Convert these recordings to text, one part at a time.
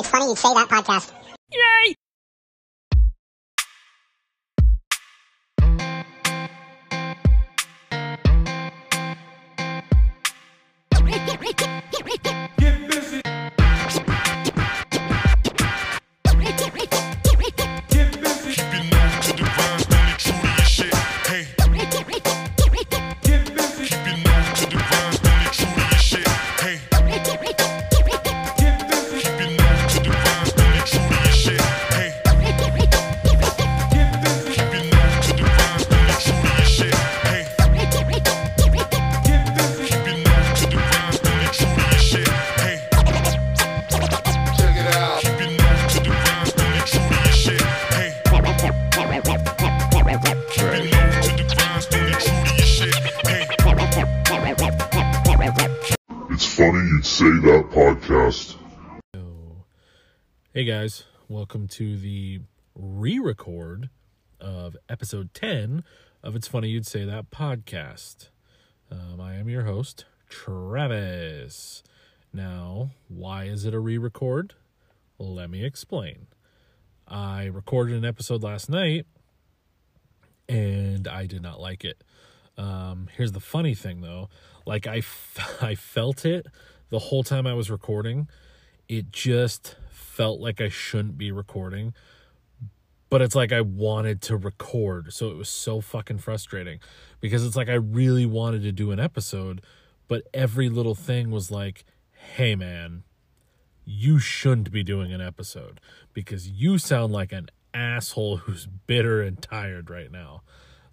It's funny you'd say that podcast. Yay! guys, welcome to the re record of episode 10 of It's Funny You'd Say That podcast. Um, I am your host, Travis. Now, why is it a re record? Let me explain. I recorded an episode last night and I did not like it. Um, here's the funny thing though like I, f- I felt it the whole time I was recording. It just felt like I shouldn't be recording, but it's like I wanted to record. So it was so fucking frustrating because it's like I really wanted to do an episode, but every little thing was like, hey man, you shouldn't be doing an episode because you sound like an asshole who's bitter and tired right now.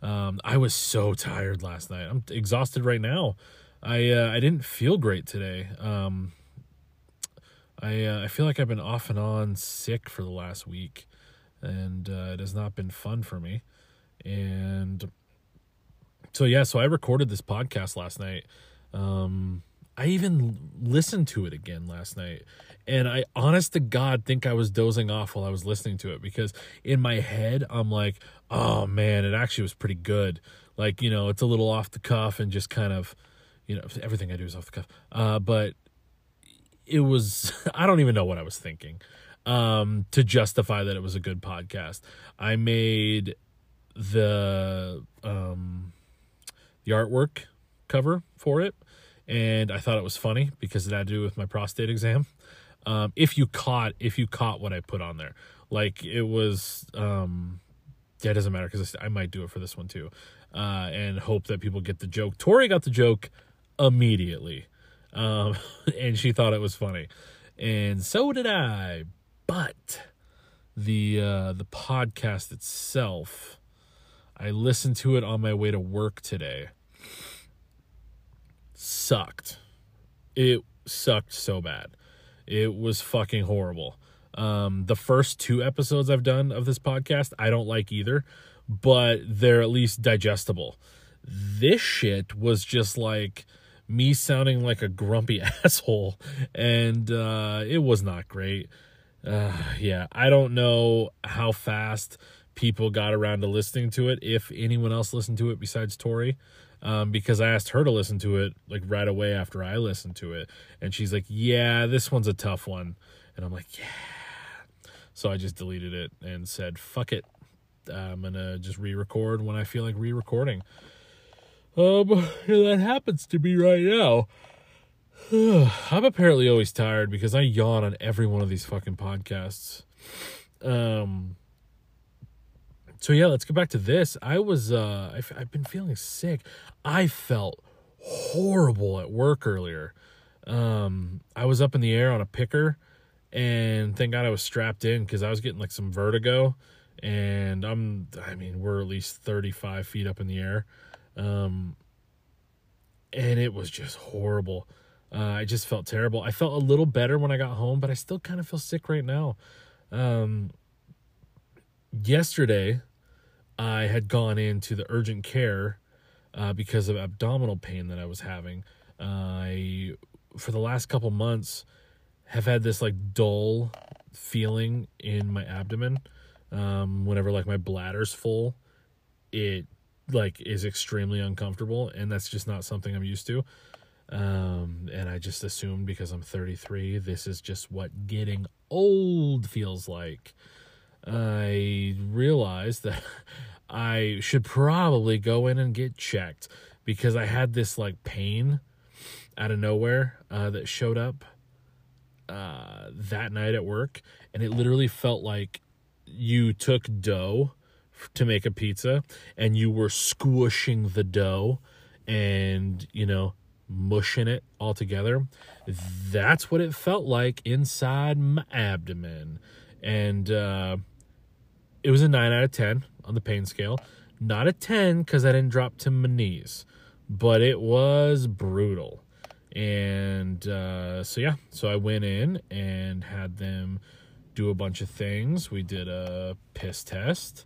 Um, I was so tired last night. I'm exhausted right now. I uh, I didn't feel great today. Um, I uh, I feel like I've been off and on sick for the last week, and uh, it has not been fun for me. And so yeah, so I recorded this podcast last night. Um, I even listened to it again last night, and I honest to God think I was dozing off while I was listening to it because in my head I'm like, oh man, it actually was pretty good. Like you know, it's a little off the cuff and just kind of, you know, everything I do is off the cuff. Uh, but it was I don't even know what I was thinking um, to justify that it was a good podcast. I made the um, the artwork cover for it and I thought it was funny because it had to do with my prostate exam. Um, if you caught if you caught what I put on there, like it was, um, yeah, it doesn't matter because I might do it for this one too, uh, and hope that people get the joke. Tori got the joke immediately, um, and she thought it was funny, and so did I. But the uh, the podcast itself, I listened to it on my way to work today sucked. It sucked so bad. It was fucking horrible. Um, the first two episodes I've done of this podcast, I don't like either, but they're at least digestible. This shit was just like me sounding like a grumpy asshole, and uh, it was not great. Uh, yeah, I don't know how fast people got around to listening to it, if anyone else listened to it besides Tori um, because I asked her to listen to it like right away after I listened to it, and she's like, "Yeah, this one's a tough one," and I'm like, "Yeah." So I just deleted it and said, "Fuck it, I'm gonna just re-record when I feel like re-recording." Um, that happens to be right now. I'm apparently always tired because I yawn on every one of these fucking podcasts. Um, so yeah, let's get back to this. I was uh I've, I've been feeling sick. I felt horrible at work earlier. Um I was up in the air on a picker and thank God I was strapped in cuz I was getting like some vertigo and I'm I mean, we're at least 35 feet up in the air. Um and it was just horrible. Uh, I just felt terrible. I felt a little better when I got home, but I still kind of feel sick right now. Um, yesterday, I had gone into the urgent care uh, because of abdominal pain that I was having. Uh, I, for the last couple months, have had this like dull feeling in my abdomen. Um, whenever like my bladder's full, it like is extremely uncomfortable, and that's just not something I'm used to. Um, and I just assumed because I'm 33, this is just what getting old feels like. I realized that I should probably go in and get checked because I had this like pain out of nowhere uh, that showed up uh, that night at work, and it literally felt like you took dough to make a pizza and you were squishing the dough and you know mushing it all together. That's what it felt like inside my abdomen, and uh, it was a nine out of ten on the pain scale. Not a ten because I didn't drop to my knees, but it was brutal. And uh, so yeah, so I went in and had them do a bunch of things. We did a piss test,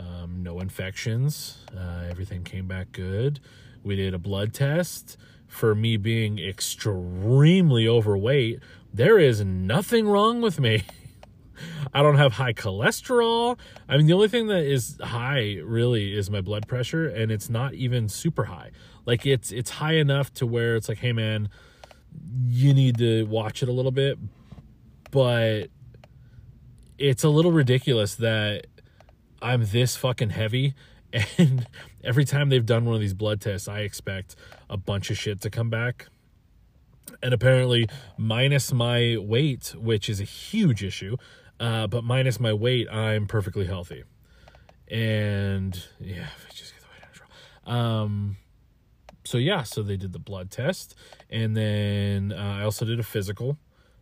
um, no infections. Uh, everything came back good. We did a blood test. For me being extremely overweight, there is nothing wrong with me. I don't have high cholesterol. I mean, the only thing that is high really is my blood pressure, and it's not even super high. Like it's it's high enough to where it's like, hey man, you need to watch it a little bit, but it's a little ridiculous that I'm this fucking heavy and every time they've done one of these blood tests, I expect a bunch of shit to come back. And apparently, minus my weight, which is a huge issue, uh, but minus my weight, I'm perfectly healthy. And yeah, just get the weight control. Um, so yeah, so they did the blood test, and then uh, I also did a physical.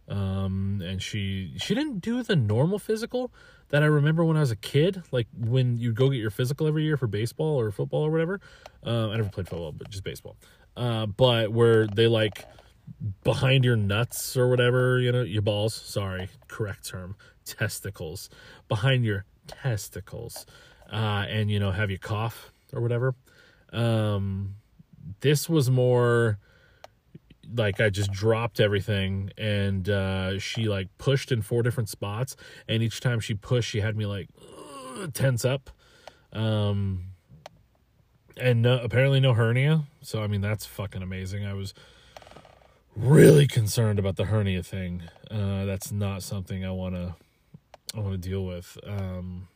Um, and she she didn't do the normal physical that I remember when I was a kid, like when you go get your physical every year for baseball or football or whatever. Uh, I never played football, but just baseball. Uh, but where they like behind your nuts or whatever, you know, your balls. Sorry, correct term, testicles behind your testicles, uh, and you know have you cough or whatever. Um, this was more like I just dropped everything and uh, she like pushed in four different spots. And each time she pushed she had me like tense up. Um and no, apparently no hernia. So I mean that's fucking amazing. I was really concerned about the hernia thing. Uh, that's not something I want to I want to deal with. Um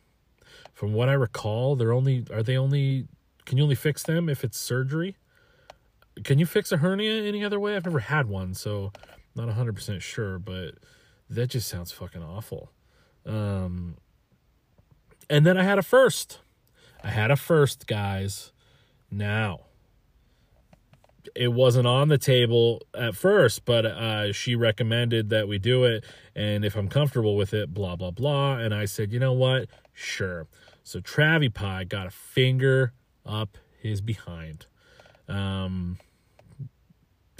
from what I recall they're only are they only can you only fix them if it's surgery can you fix a hernia any other way? I've never had one, so not 100% sure, but that just sounds fucking awful. Um, and then I had a first. I had a first, guys. Now, it wasn't on the table at first, but uh, she recommended that we do it. And if I'm comfortable with it, blah, blah, blah. And I said, you know what? Sure. So Travie Pie got a finger up his behind. Um,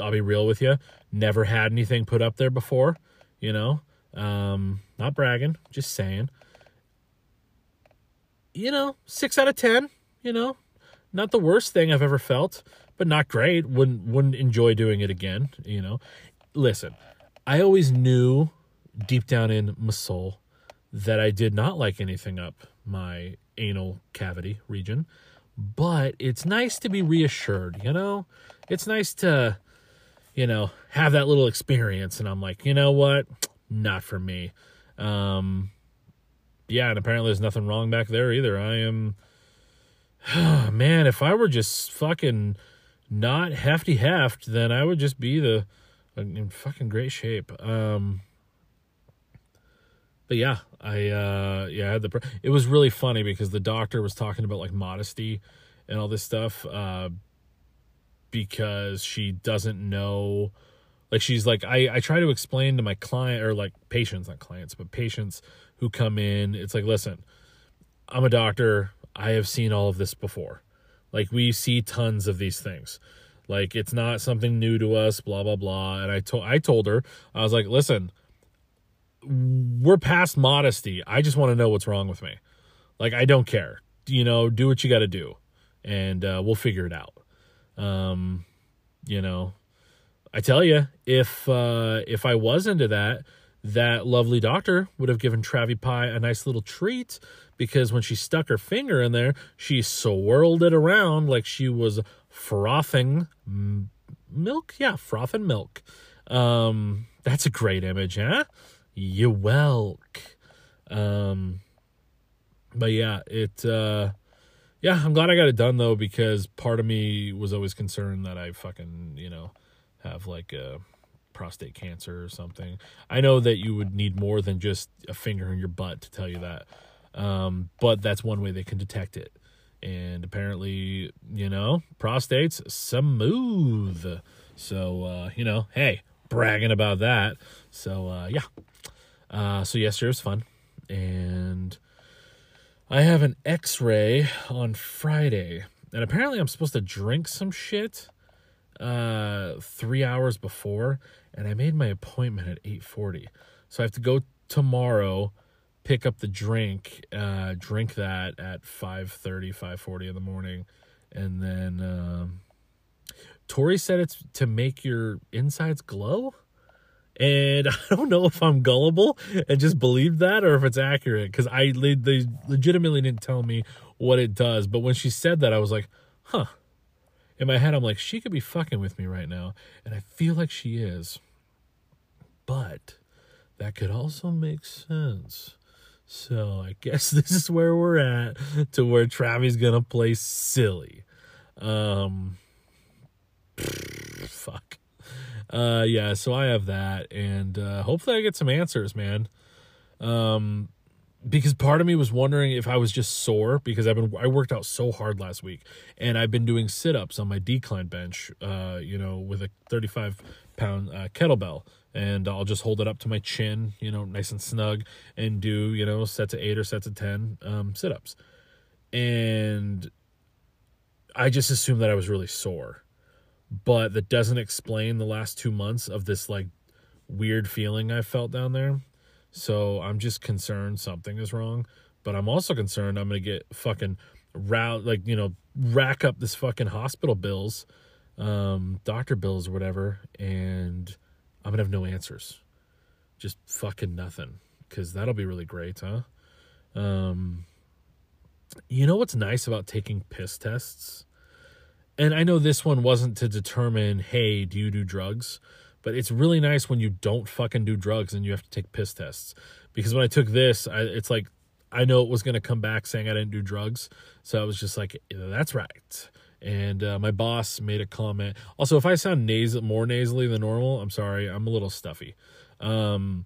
I'll be real with you. Never had anything put up there before, you know. Um, not bragging, just saying. You know, six out of ten. You know, not the worst thing I've ever felt, but not great. Wouldn't wouldn't enjoy doing it again. You know, listen, I always knew deep down in my soul that I did not like anything up my anal cavity region but it's nice to be reassured, you know? It's nice to, you know, have that little experience. And I'm like, you know what? Not for me. Um, yeah, and apparently there's nothing wrong back there either. I am, man, if I were just fucking not hefty heft, then I would just be the, in fucking great shape. Um, but yeah, I uh yeah, I had the it was really funny because the doctor was talking about like modesty and all this stuff uh because she doesn't know like she's like I I try to explain to my client or like patients, not clients, but patients who come in, it's like, listen, I'm a doctor. I have seen all of this before. Like we see tons of these things. Like it's not something new to us, blah blah blah. And I told I told her, I was like, listen, we're past modesty. I just want to know what's wrong with me. Like I don't care. You know, do what you got to do, and uh, we'll figure it out. Um, you know, I tell you, if uh, if I was into that, that lovely doctor would have given Travie Pie a nice little treat because when she stuck her finger in there, she swirled it around like she was frothing milk. Yeah, frothing milk. Um, that's a great image, huh? You welk. Um, but yeah, it. Uh, yeah, I'm glad I got it done though because part of me was always concerned that I fucking you know have like a prostate cancer or something. I know that you would need more than just a finger in your butt to tell you that, um, but that's one way they can detect it. And apparently, you know, prostate's smooth. So, uh, you know, hey, bragging about that. So, uh, yeah. Uh, so yesterday was fun. And I have an x ray on Friday. And apparently, I'm supposed to drink some shit uh, three hours before. And I made my appointment at 8.40. So I have to go tomorrow pick up the drink, uh, drink that at 5.30, 5.40 in the morning. And then um, Tori said it's to make your insides glow. And I don't know if I'm gullible and just believe that or if it's accurate because I they legitimately didn't tell me what it does. But when she said that, I was like, huh. In my head, I'm like, she could be fucking with me right now. And I feel like she is. But that could also make sense so I guess this is where we're at to where Travi's gonna play silly. Um. Uh yeah, so I have that and uh hopefully I get some answers, man. Um because part of me was wondering if I was just sore because I've been I worked out so hard last week and I've been doing sit-ups on my decline bench uh you know with a 35 pound uh, kettlebell and I'll just hold it up to my chin, you know, nice and snug, and do, you know, sets of eight or sets of 10 um, sit ups. And I just assumed that I was really sore. But that doesn't explain the last two months of this like weird feeling I felt down there. So I'm just concerned something is wrong. But I'm also concerned I'm to get fucking route, like, you know, rack up this fucking hospital bills, um, doctor bills or whatever. And I'm gonna have no answers. Just fucking nothing. Cause that'll be really great, huh? Um you know what's nice about taking piss tests? And I know this one wasn't to determine, hey, do you do drugs? But it's really nice when you don't fucking do drugs and you have to take piss tests. Because when I took this, I, it's like I know it was going to come back saying I didn't do drugs. So I was just like, that's right and uh, my boss made a comment. Also, if I sound nasal more nasally than normal, I'm sorry. I'm a little stuffy. Um,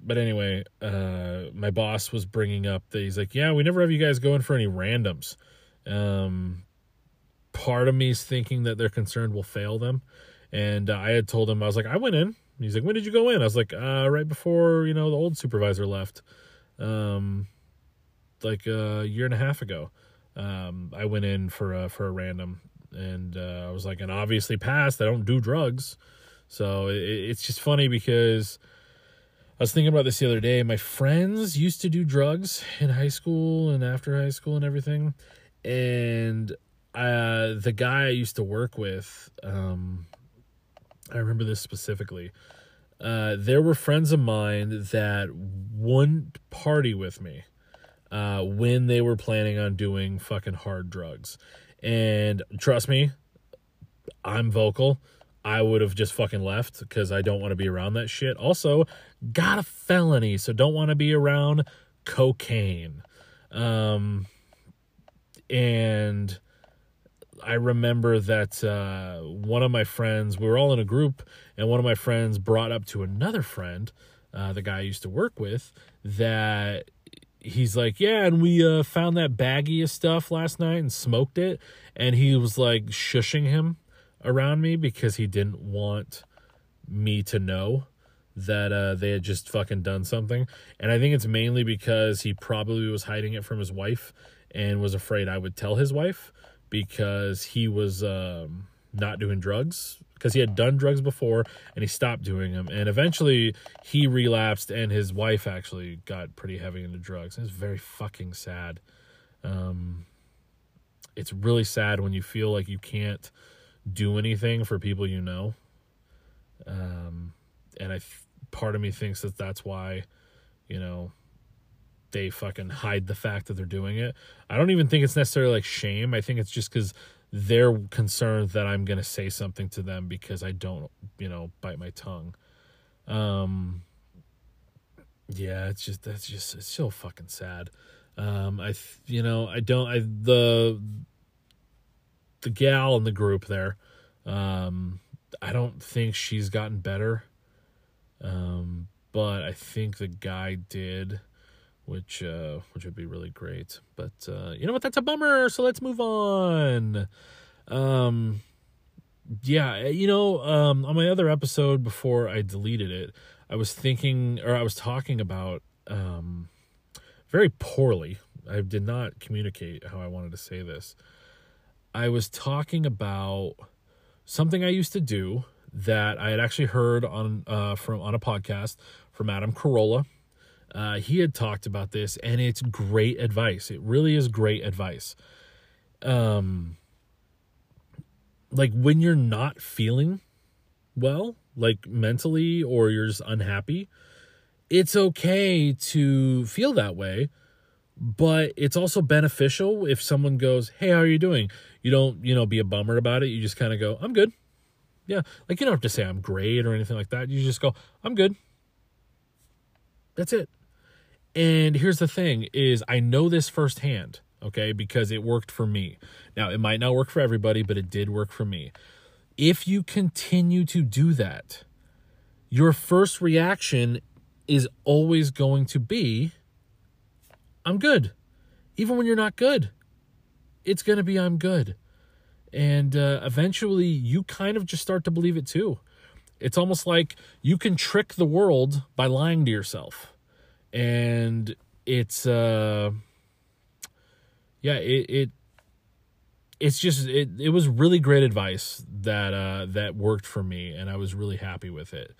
but anyway, uh, my boss was bringing up that he's like, "Yeah, we never have you guys going for any randoms." Um, part of me is thinking that they're concerned we'll fail them, and uh, I had told him I was like, "I went in." He's like, "When did you go in?" I was like, uh, "Right before you know the old supervisor left, um, like a year and a half ago." um, I went in for a, for a random, and uh, I was like, and obviously passed. I don't do drugs, so it, it's just funny because I was thinking about this the other day. My friends used to do drugs in high school and after high school and everything, and uh, the guy I used to work with, um, I remember this specifically. Uh, there were friends of mine that wouldn't party with me uh, when they were planning on doing fucking hard drugs. And trust me, I'm vocal. I would have just fucking left because I don't want to be around that shit. Also, got a felony, so don't want to be around cocaine. Um, and I remember that uh, one of my friends, we were all in a group, and one of my friends brought up to another friend, uh, the guy I used to work with, that he's like, yeah, and we uh, found that baggie of stuff last night and smoked it, and he was like shushing him around me because he didn't want me to know that uh, they had just fucking done something, and I think it's mainly because he probably was hiding it from his wife and was afraid I would tell his wife because he was um, not doing drugs because he had done drugs before and he stopped doing them. And eventually he relapsed and his wife actually got pretty heavy into drugs. It's very fucking sad. Um, it's really sad when you feel like you can't do anything for people you know. Um, and I, part of me thinks that that's why, you know, they fucking hide the fact that they're doing it. I don't even think it's necessarily like shame. I think it's just because they're concerned that I'm to say something to them because I don't, you know, bite my tongue. Um, yeah, it's just that's just it's so fucking sad. Um, I you know I don't I the the gal in the group there. Um, I don't think she's gotten better. Um, but I think the guy did, which uh, which would be really great. But uh, you know what? That's a bummer. So let's move on. Um, yeah, you know, um, on my other episode before I deleted it, I was thinking, or I was talking about um, very poorly. I did not communicate how I wanted to say this. I was talking about something I used to do that I had actually heard on uh, from on a podcast from Adam Carolla. Uh, he had talked about this, and it's great advice. It really is great advice. Um, like when you're not feeling well, like mentally, or you're just unhappy, it's okay to feel that way. But it's also beneficial if someone goes, Hey, how are you doing? You don't, you know, be a bummer about it. You just kind of go, I'm good. Yeah. Like you don't have to say I'm great or anything like that. You just go, I'm good. That's it. And here's the thing is I know this firsthand, okay? Because it worked for me. Now, it might not work for everybody, but it did work for me. If you continue to do that, your first reaction is always going to be I'm good. Even when you're not good, it's going to be I'm good. And uh, eventually, you kind of just start to believe it too. It's almost like you can trick the world by lying to yourself. And it's, uh, yeah, it, it it's just it, it was really great advice that uh that worked for me and I was really happy with it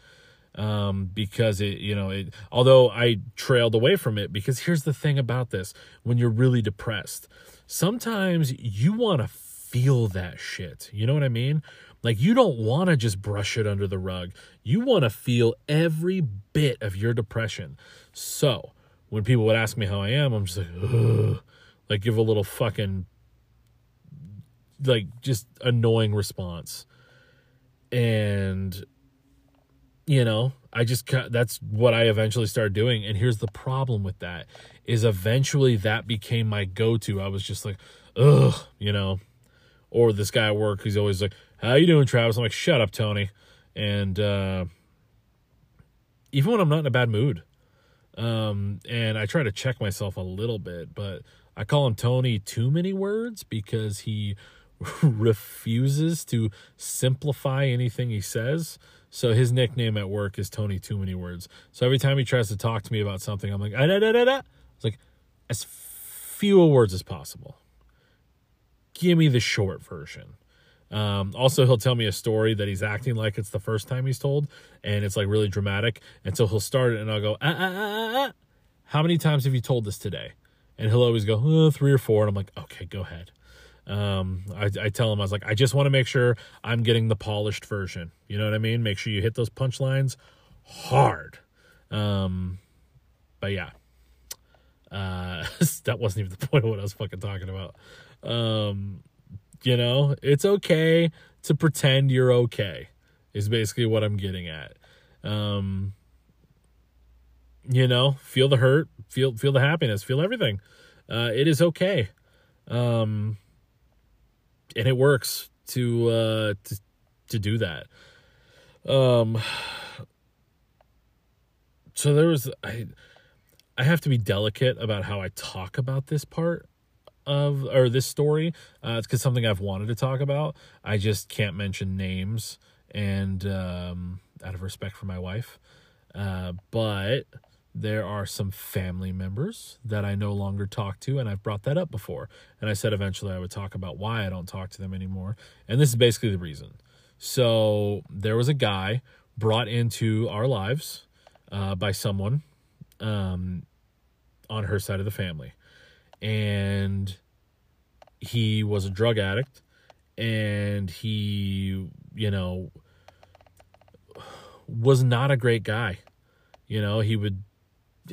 um, because it, you know, it, although I trailed away from it, because here's the thing about this when you're really depressed, sometimes you want to feel that shit. You know what I mean? Like, you don't want to just brush it under the rug. You want to feel every bit of your depression. So, when people would ask me how I am, I'm just like, Ugh. like, give a little fucking, like, just annoying response. And you know i just that's what i eventually started doing and here's the problem with that is eventually that became my go-to i was just like ugh you know or this guy at work he's always like how you doing travis i'm like shut up tony and uh even when i'm not in a bad mood um and i try to check myself a little bit but i call him tony too many words because he refuses to simplify anything he says so his nickname at work is Tony Too Many Words. So every time he tries to talk to me about something, I'm like, ah, da, da. It's like as few words as possible. Give me the short version. Um, also, he'll tell me a story that he's acting like it's the first time he's told, and it's like really dramatic. And so he'll start it, and I'll go, ah, ah, ah, ah. How many times have you told this today? And he'll always go, oh, three or four. And I'm like, okay, go ahead. Um, I, I tell him, I was like, I just want to make sure I'm getting the polished version. You know what I mean? Make sure you hit those punchlines hard. Um, but yeah, uh, that wasn't even the point of what I was fucking talking about. Um, you know, it's okay to pretend you're okay, is basically what I'm getting at. Um, you know, feel the hurt, feel feel the happiness, feel everything. Uh, it is okay. Um, and it works to uh to, to do that um so there was i i have to be delicate about how i talk about this part of or this story uh it's because something i've wanted to talk about i just can't mention names and um out of respect for my wife uh but there are some family members that I no longer talk to, and I've brought that up before. And I said eventually I would talk about why I don't talk to them anymore. And this is basically the reason. So there was a guy brought into our lives uh, by someone um, on her side of the family. And he was a drug addict, and he, you know, was not a great guy. You know, he would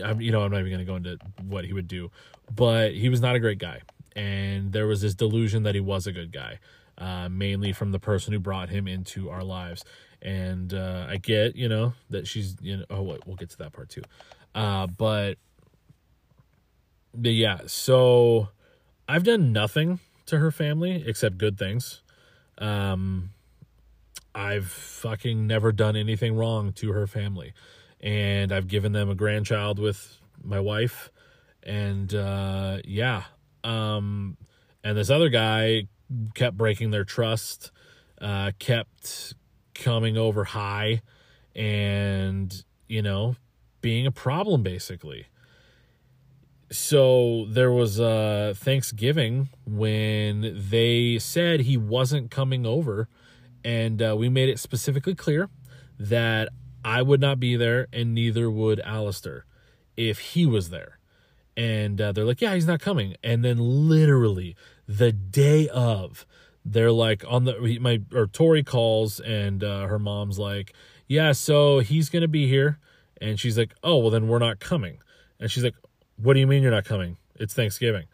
I'm, you know, I'm not even going to go into what he would do, but he was not a great guy. And there was this delusion that he was a good guy. uh, mainly from the person who brought him into our lives. And uh, I get, you know, that she's, you know, oh, wait, we'll get to that part too. Uh, but, but yeah, so I've done nothing to her family except good things. Um, I've fucking never done anything wrong to her family. And I've given them a grandchild with my wife. And uh, yeah. Um, and this other guy kept breaking their trust, uh, kept coming over high and, you know, being a problem basically. So there was uh Thanksgiving when they said he wasn't coming over and uh, we made it specifically clear that I would not be there and neither would Alistair if he was there. And uh, they're like, yeah, he's not coming. And then literally the day of, they're like on the my or Tori calls and uh, her mom's like, yeah, so he's gonna be here, and she's like, oh well, then we're not coming. And she's like, what do you mean you're not coming? It's Thanksgiving.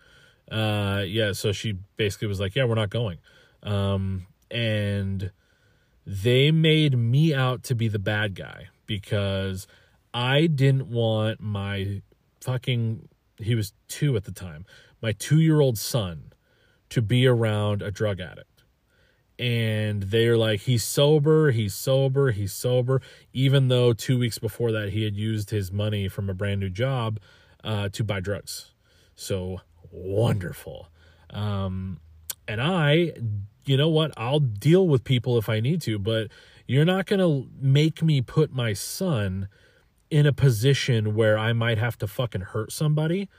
Uh, yeah, so she basically was like, yeah, we're not going. Um, and they made me out to be the bad guy because I didn't want my fucking he was 2 at the time. My 2-year-old son to be around a drug addict. And they're like he's sober, he's sober, he's sober even though 2 weeks before that he had used his money from a brand new job uh, to buy drugs. So wonderful. Um, and I you know what? I'll deal with people if I need to, but you're not going to make me put my son in a position where I might have to fucking hurt somebody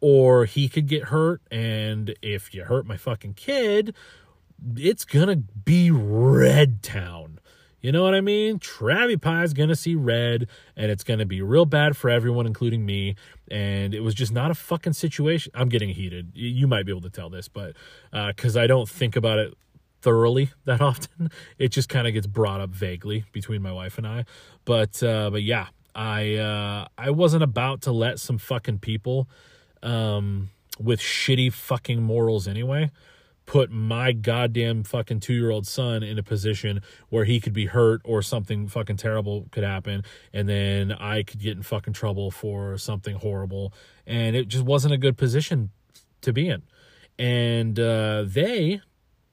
or he could get hurt. And if you hurt my fucking kid, it's going to be Red Town. You know what I mean? Travie Pie's gonna see red, and it's gonna be real bad for everyone, including me. And it was just not a fucking situation. I'm getting heated. You might be able to tell this, but because uh, I don't think about it thoroughly that often. It just kind of gets brought up vaguely between my wife and I. But uh, but yeah, I uh, I wasn't about to let some fucking people um, with shitty fucking morals anyway put my goddamn fucking two year old son in a position where he could be hurt or something fucking terrible could happen and then I could get in fucking trouble for something horrible and it just wasn't a good position to be in. And uh, they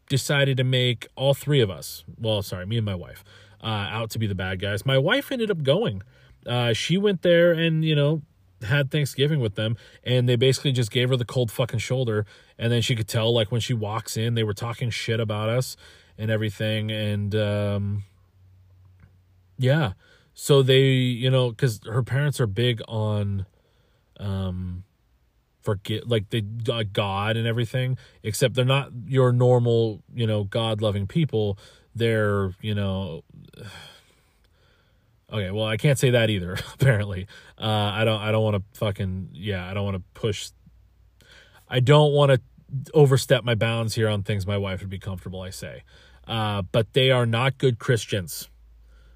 decided to make all three of us, well, sorry, me and my wife, uh, out to be the bad guys. My wife ended up going. Uh, she went there and, you know, had Thanksgiving with them, and they basically just gave her the cold fucking shoulder. And then she could tell, like, when she walks in, they were talking shit about us and everything. And, um, yeah. So they, you know, because her parents are big on, um, forget like they uh, God and everything, except they're not your normal, you know, God loving people. They're, you know, okay. Well, I can't say that either. Apparently, uh, I don't. I don't want to fucking yeah. I don't want to push. I don't want to overstep my bounds here on things my wife would be comfortable. I say, uh, but they are not good Christians.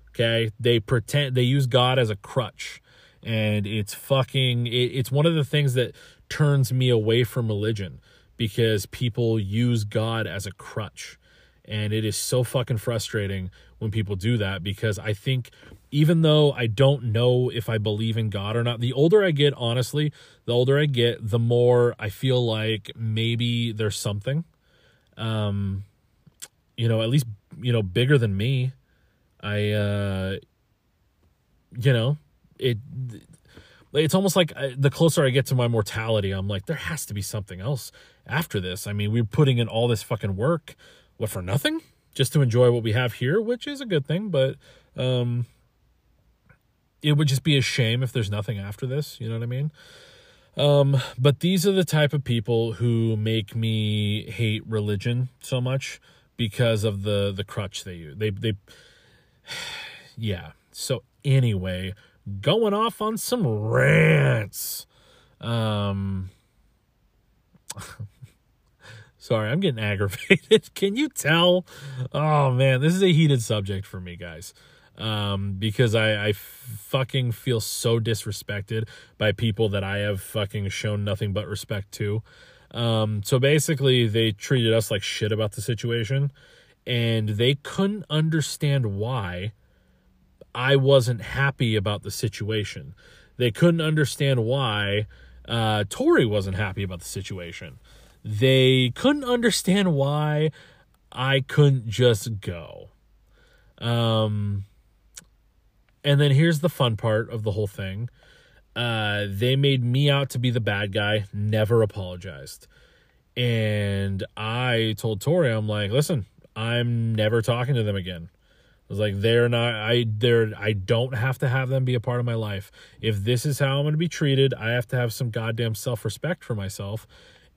Okay, they pretend they use God as a crutch and it's fucking it, it's one of the things that turns me away from religion because people use God as a crutch. And it is so fucking frustrating when people do that because I think even though I don't know if I believe in God or not, the older I get, honestly, the older I get, the more I feel like maybe there's something. Um, you know, at least, you know, bigger than me. I uh you know, it it's almost like uh, the closer I get to my mortality, I'm like, there has to be something else after this. I mean, we're putting in all this fucking work, what for nothing? Just to enjoy what we have here, which is a good thing, but um, it would just be a shame if there's nothing after this. You know what I mean? Um, but these are the type of people who make me hate religion so much because of the the crutch they use. They they, yeah. So anyway, going off on some rants. Um, sorry, I'm getting aggravated. Can you tell? Oh man, this is a heated subject for me, guys. Um, because I, I fucking feel so disrespected by people that I have fucking shown nothing but respect to. Um, so basically, they treated us like shit about the situation, and they couldn't understand why I wasn't happy about the situation. They couldn't understand why uh, Tori wasn't happy about the situation. They couldn't understand why I couldn't just go. Um, and then here's the fun part of the whole thing. Uh, they made me out to be the bad guy, never apologized. And I told Tori, I'm like, listen, I'm never talking to them again. I was like, they're not, I, they're, I don't have to have them be a part of my life. If this is how I'm going to be treated, I have to have some goddamn self respect for myself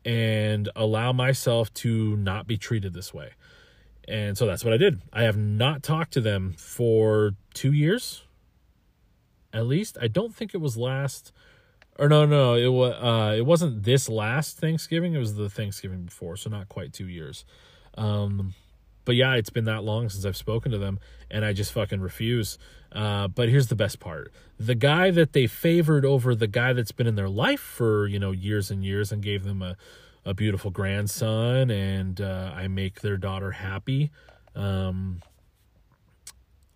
and allow myself to not be treated this way. And so that's what I did. I have not talked to them for two years, at least. I don't think it was last, or no, no, it was. Uh, it wasn't this last Thanksgiving. It was the Thanksgiving before, so not quite two years. Um, but yeah, it's been that long since I've spoken to them, and I just fucking refuse. Uh, but here's the best part: the guy that they favored over the guy that's been in their life for you know years and years and gave them a a beautiful grandson, and uh, I make their daughter happy. Um,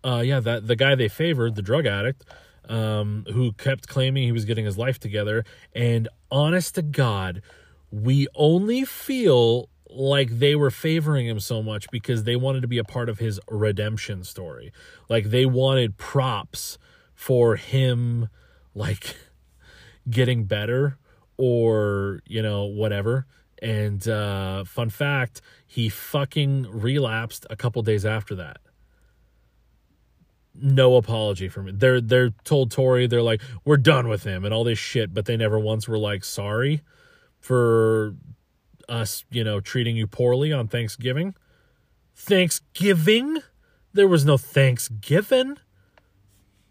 uh, yeah, that the guy they favored, the drug addict, um, who kept claiming he was getting his life together, and honest to God, we only feel like they were favoring him so much because they wanted to be a part of his redemption story. Like they wanted props for him, like getting better or, you know, whatever. And uh, fun fact, he fucking relapsed a couple days after that. No apology from it. They're they're told Tori they're like we're done with him and all this shit, but they never once were like sorry for us, you know, treating you poorly on Thanksgiving. Thanksgiving? There was no Thanksgiving.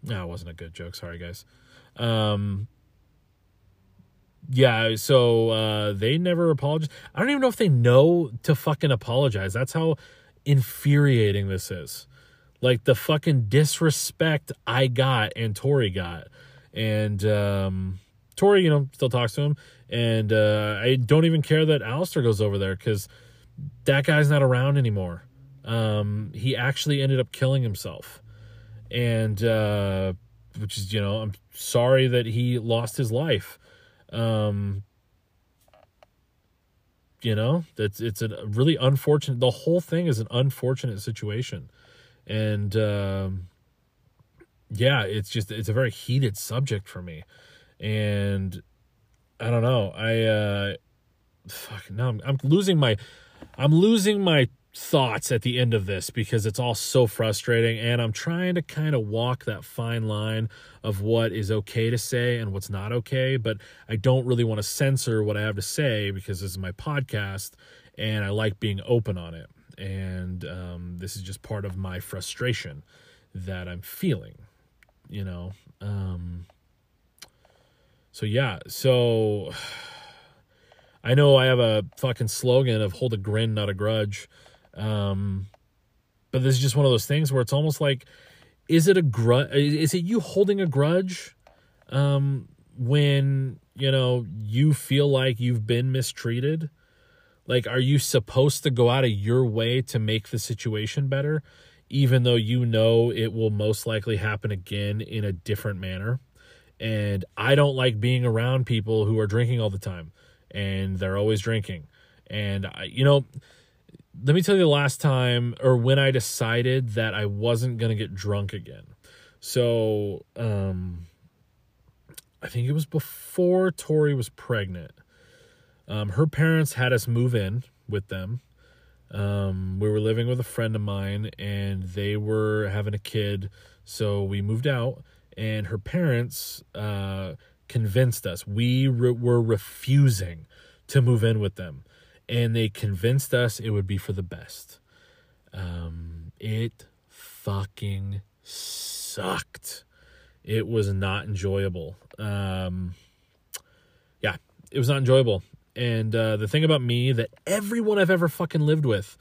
No, wasn't a good joke. Sorry, guys. Um, yeah, so uh, they never apologized. I don't even know if they know to fucking apologize. That's how infuriating this is. Like the fucking disrespect I got and Tori got. And um, Tori, you know, still talks to him. And uh, I don't even care that Alistair goes over there because that guy's not around anymore. Um, he actually ended up killing himself. And, uh, which is, you know, I'm sorry that he lost his life. Um, you know, that's it's a really unfortunate. The whole thing is an unfortunate situation, and um, yeah, it's just it's a very heated subject for me, and I don't know. I uh, fuck no, I'm, I'm losing my, I'm losing my thoughts at the end of this because it's all so frustrating. And I'm trying to kind of walk that fine line of what is okay to say and what's not okay. But I don't really want to censor what I have to say because this is my podcast and I like being open on it. And um, this is just part of my frustration that I'm feeling you know? Um, so yeah so I know I have a fucking slogan of hold a grin not a grudge um, but this is just one of those things where it's almost like, is it a grudge? Is it you holding a grudge? Um, when you know you feel like you've been mistreated, like are you supposed to go out of your way to make the situation better, even though you know it will most likely happen again in a different manner? And I don't like being around people who are drinking all the time and they're always drinking. And I, you know, let me tell you the last time or when I decided that I wasn't going to get drunk again. So, um, I think it was before Tori was pregnant. Um, her parents had us move in with them. Um, we were living with a friend of mine and they were having a kid. So we moved out and her parents, uh, convinced us. We re- were refusing to move in with them and they convinced us it would be for the best. Um, it fucking sucked. It was not enjoyable. Um, yeah, it was not enjoyable. And uh, the thing about me that everyone I've ever fucking lived with,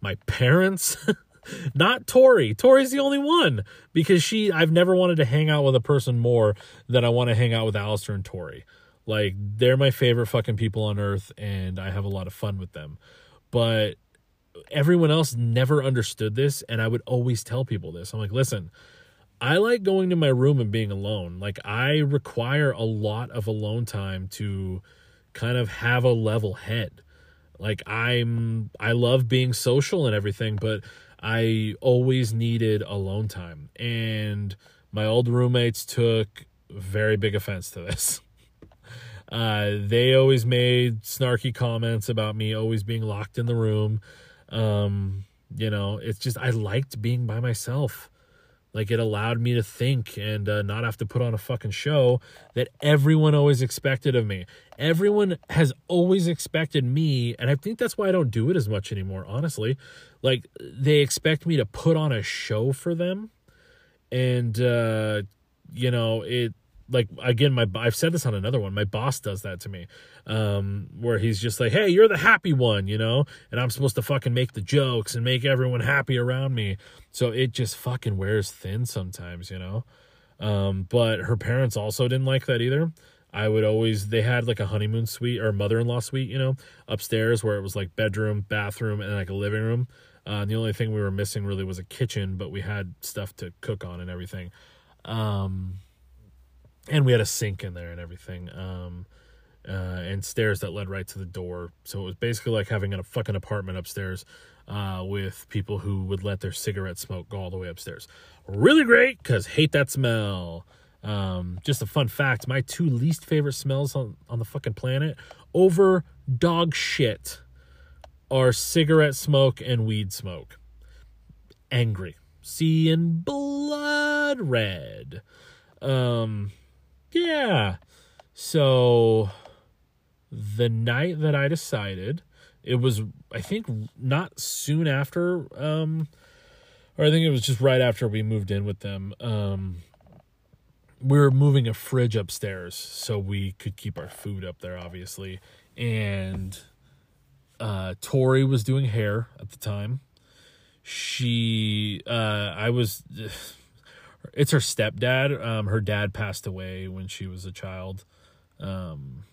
my parents, not Tori. Tori's the only one because she. I've never wanted to hang out with a person more than I want to hang out with Alistair and Tori. Like they're my favorite fucking people on earth and I have a lot of fun with them. But everyone else never understood this and I would always tell people this. I'm like, "Listen, I like going to my room and being alone. Like I require a lot of alone time to kind of have a level head. Like I'm I love being social and everything, but I always needed alone time. And my old roommates took very big offense to this. Uh, they always made snarky comments about me always being locked in the room. Um, you know, it's just I liked being by myself. Like it allowed me to think and uh, not have to put on a fucking show that everyone always expected of me. Everyone has always expected me, and I think that's why I don't do it as much anymore, honestly. Like they expect me to put on a show for them. And uh, you know, it like again my I've said this on another one. My boss does that to me. Um where he's just like, "Hey, you're the happy one, you know?" And I'm supposed to fucking make the jokes and make everyone happy around me. So it just fucking wears thin sometimes, you know? Um but her parents also didn't like that either. I would always they had like a honeymoon suite or mother-in-law suite, you know, upstairs where it was like bedroom, bathroom and like a living room. Uh, the only thing we were missing really was a kitchen, but we had stuff to cook on and everything. Um, and we had a sink in there and everything um uh and stairs that led right to the door. So it was basically like having a fucking apartment upstairs uh with people who would let their cigarette smoke go all the way upstairs. Really great because hate that smell. Um just a fun fact my two least favorite smells on on the fucking planet over dog shit are cigarette smoke and weed smoke angry seeing blood red um yeah. So the night that I decided, it was I think not soon after um or I think it was just right after we moved in with them. Um we were moving a fridge upstairs so we could keep our food up there obviously. And uh Tori was doing hair at the time. She uh I was it's her stepdad. Um, her dad passed away when she was a child. Um,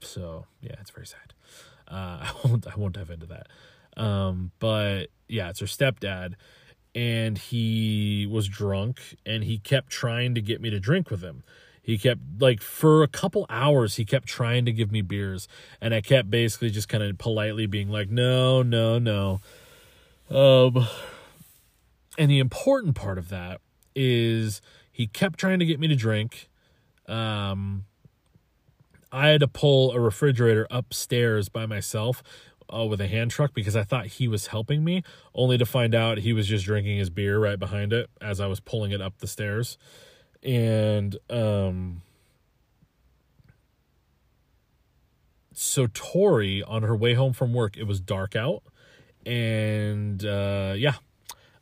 so yeah, it's very sad. Uh, I won't I won't dive into that. Um, but yeah, it's her stepdad, and he was drunk, and he kept trying to get me to drink with him. He kept like for a couple hours he kept trying to give me beers and I kept basically just kind of politely being like no no no um and the important part of that is he kept trying to get me to drink. Um, I had to pull a refrigerator upstairs by myself uh, with a hand truck because I thought he was helping me, only to find out he was just drinking his beer right behind it as I was pulling it up the stairs. And um, so Tori, on her way home from work, it was dark out, and uh, yeah,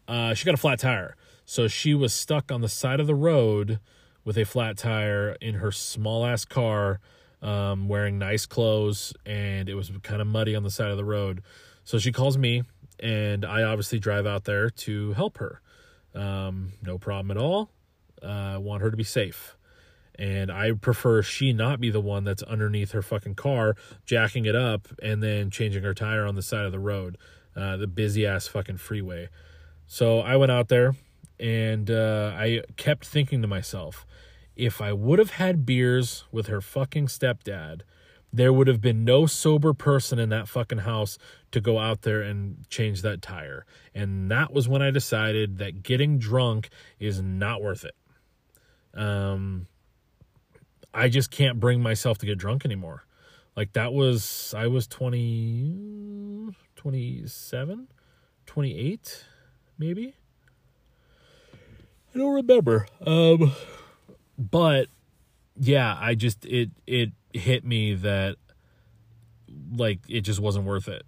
uh, she got a flat tire. So she was stuck on the side of the road with a flat tire in her small ass car, um, wearing nice clothes, and it was kind of muddy on the side of the road. So she calls me, and I obviously drive out there to help her. Um, no problem at all. Uh, want her to be safe. And I prefer she not be the one that's underneath her fucking car, jacking it up, and then changing her tire on the side of the road, uh, the busy ass fucking freeway. So I went out there and uh, I kept thinking to myself, if I would have had beers with her fucking stepdad, there would have been no sober person in that fucking house to go out there and change that tire. And that was when I decided that getting drunk is not worth it. Um, I just can't bring myself to get drunk anymore. Like that was, I was 20, 27, 28 maybe. I don't remember. Um, but yeah, I just it it hit me that like it just wasn't worth it.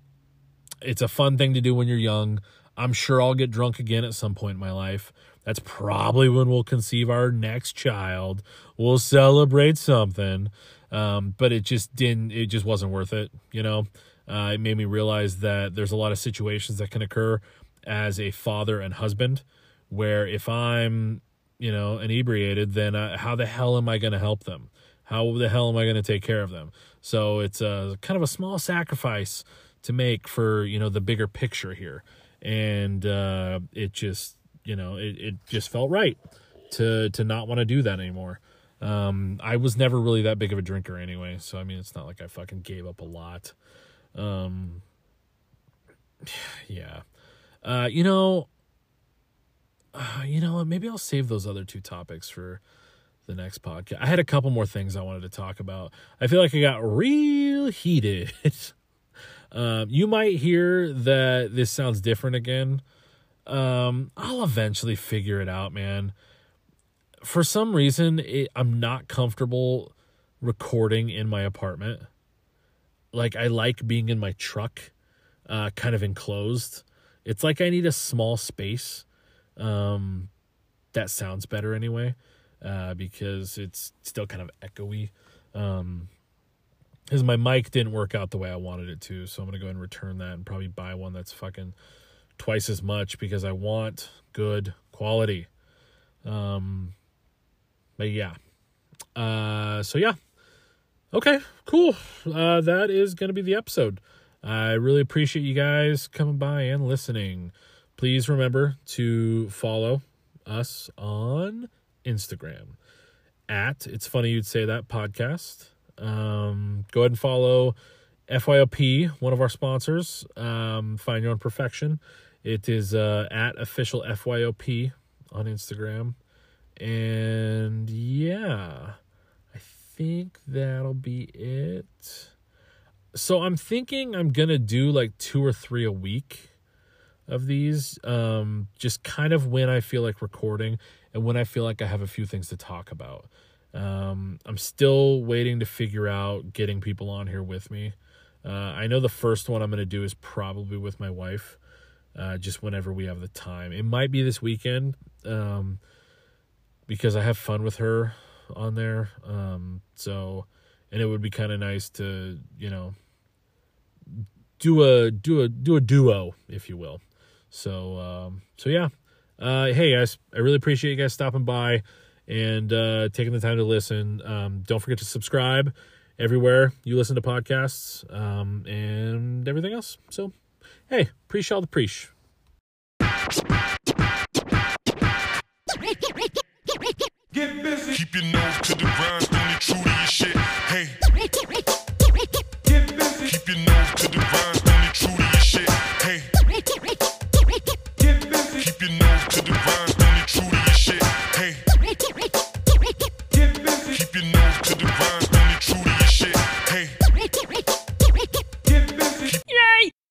It's a fun thing to do when you're young. I'm sure I'll get drunk again at some point in my life. That's probably when we'll conceive our next child. We'll celebrate something. Um, but it just didn't, it just wasn't worth it. You know, uh, it made me realize that there's a lot of situations that can occur as a father and husband where if I'm, you know, inebriated, then uh, how the hell am I going to help them? how the hell am I going to take care of them? So it's a kind of a small sacrifice to make for you know the bigger picture here, and uh, it just you know it, it just felt right to to not want to do that anymore. Um, I was never really that big of a drinker anyway, so I mean it's not like I fucking gave up a lot. Um, yeah, uh, you know, uh, you know? Maybe I'll save those other two topics for the next podcast. I had a couple more things I wanted to talk about. I feel like I got real heated. um, you might hear that this sounds different again. Um, I'll eventually figure it out, man. For some reason, it, I'm not comfortable recording in my apartment. Like, I like being in my truck, uh, kind of enclosed. It's like I need a small space. Um, that sounds better anyway uh, because it's still kind of echoey. Um, because my mic didn't work out the way I wanted it to, so I'm gonna go and return that and probably buy one that's fucking twice as much because I want good quality. Um, but yeah, uh, so yeah, okay, cool. Uh, that is gonna be the episode. I really appreciate you guys coming by and listening. Please remember to follow us on Instagram at It's Funny You'd Say That podcast. Um, go ahead and follow FYOP, one of our sponsors, um, Find Your Own Perfection. It is uh, at official FYOP on Instagram. And yeah, I think that'll be it. So I'm thinking I'm going to do like two or three a week of these um just kind of when I feel like recording and when I feel like I have a few things to talk about. Um, I'm still waiting to figure out getting people on here with me. Uh, I know the first one I'm going to do is probably with my wife, uh, just whenever we have the time. It might be this weekend um, because I have fun with her on there. Um, so, and it would be kind of nice to, you know, do a do a do a duo, if you will. So, um, so yeah, uh, hey guys, I really appreciate you guys stopping by and uh, taking the time to listen. Um, don't forget to subscribe everywhere you listen to podcasts um, and everything else. So, hey, preach all the preach. Get busy. Keep your nose to the true to your shit. Hey. Get busy. Keep your nose to the true to your shit. Hey.